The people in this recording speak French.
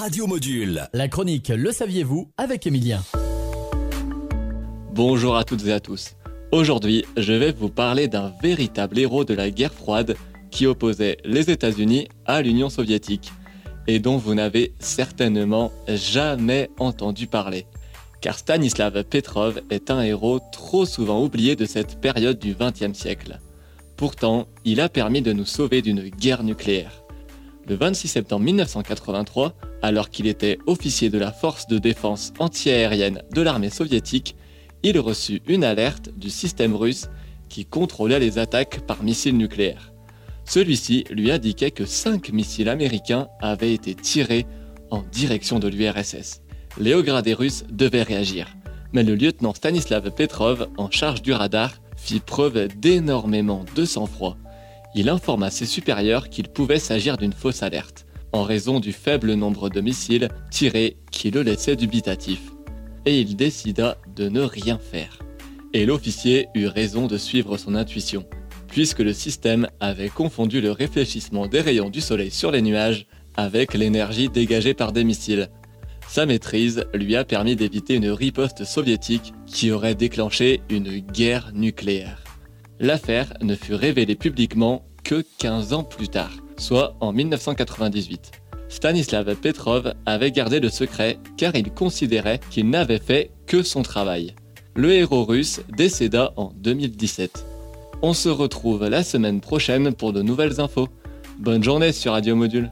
Radio Module. La chronique Le saviez-vous avec Emilien. Bonjour à toutes et à tous. Aujourd'hui, je vais vous parler d'un véritable héros de la guerre froide qui opposait les États-Unis à l'Union soviétique et dont vous n'avez certainement jamais entendu parler. Car Stanislav Petrov est un héros trop souvent oublié de cette période du XXe siècle. Pourtant, il a permis de nous sauver d'une guerre nucléaire. Le 26 septembre 1983, alors qu'il était officier de la force de défense antiaérienne de l'armée soviétique, il reçut une alerte du système russe qui contrôlait les attaques par missiles nucléaires. Celui-ci lui indiquait que cinq missiles américains avaient été tirés en direction de l'URSS. Les gradés russes devaient réagir, mais le lieutenant Stanislav Petrov, en charge du radar, fit preuve d'énormément de sang-froid. Il informa ses supérieurs qu'il pouvait s'agir d'une fausse alerte, en raison du faible nombre de missiles tirés qui le laissaient dubitatif. Et il décida de ne rien faire. Et l'officier eut raison de suivre son intuition, puisque le système avait confondu le réfléchissement des rayons du soleil sur les nuages avec l'énergie dégagée par des missiles. Sa maîtrise lui a permis d'éviter une riposte soviétique qui aurait déclenché une guerre nucléaire. L'affaire ne fut révélée publiquement que 15 ans plus tard, soit en 1998. Stanislav Petrov avait gardé le secret car il considérait qu'il n'avait fait que son travail. Le héros russe décéda en 2017. On se retrouve la semaine prochaine pour de nouvelles infos. Bonne journée sur Radio Module.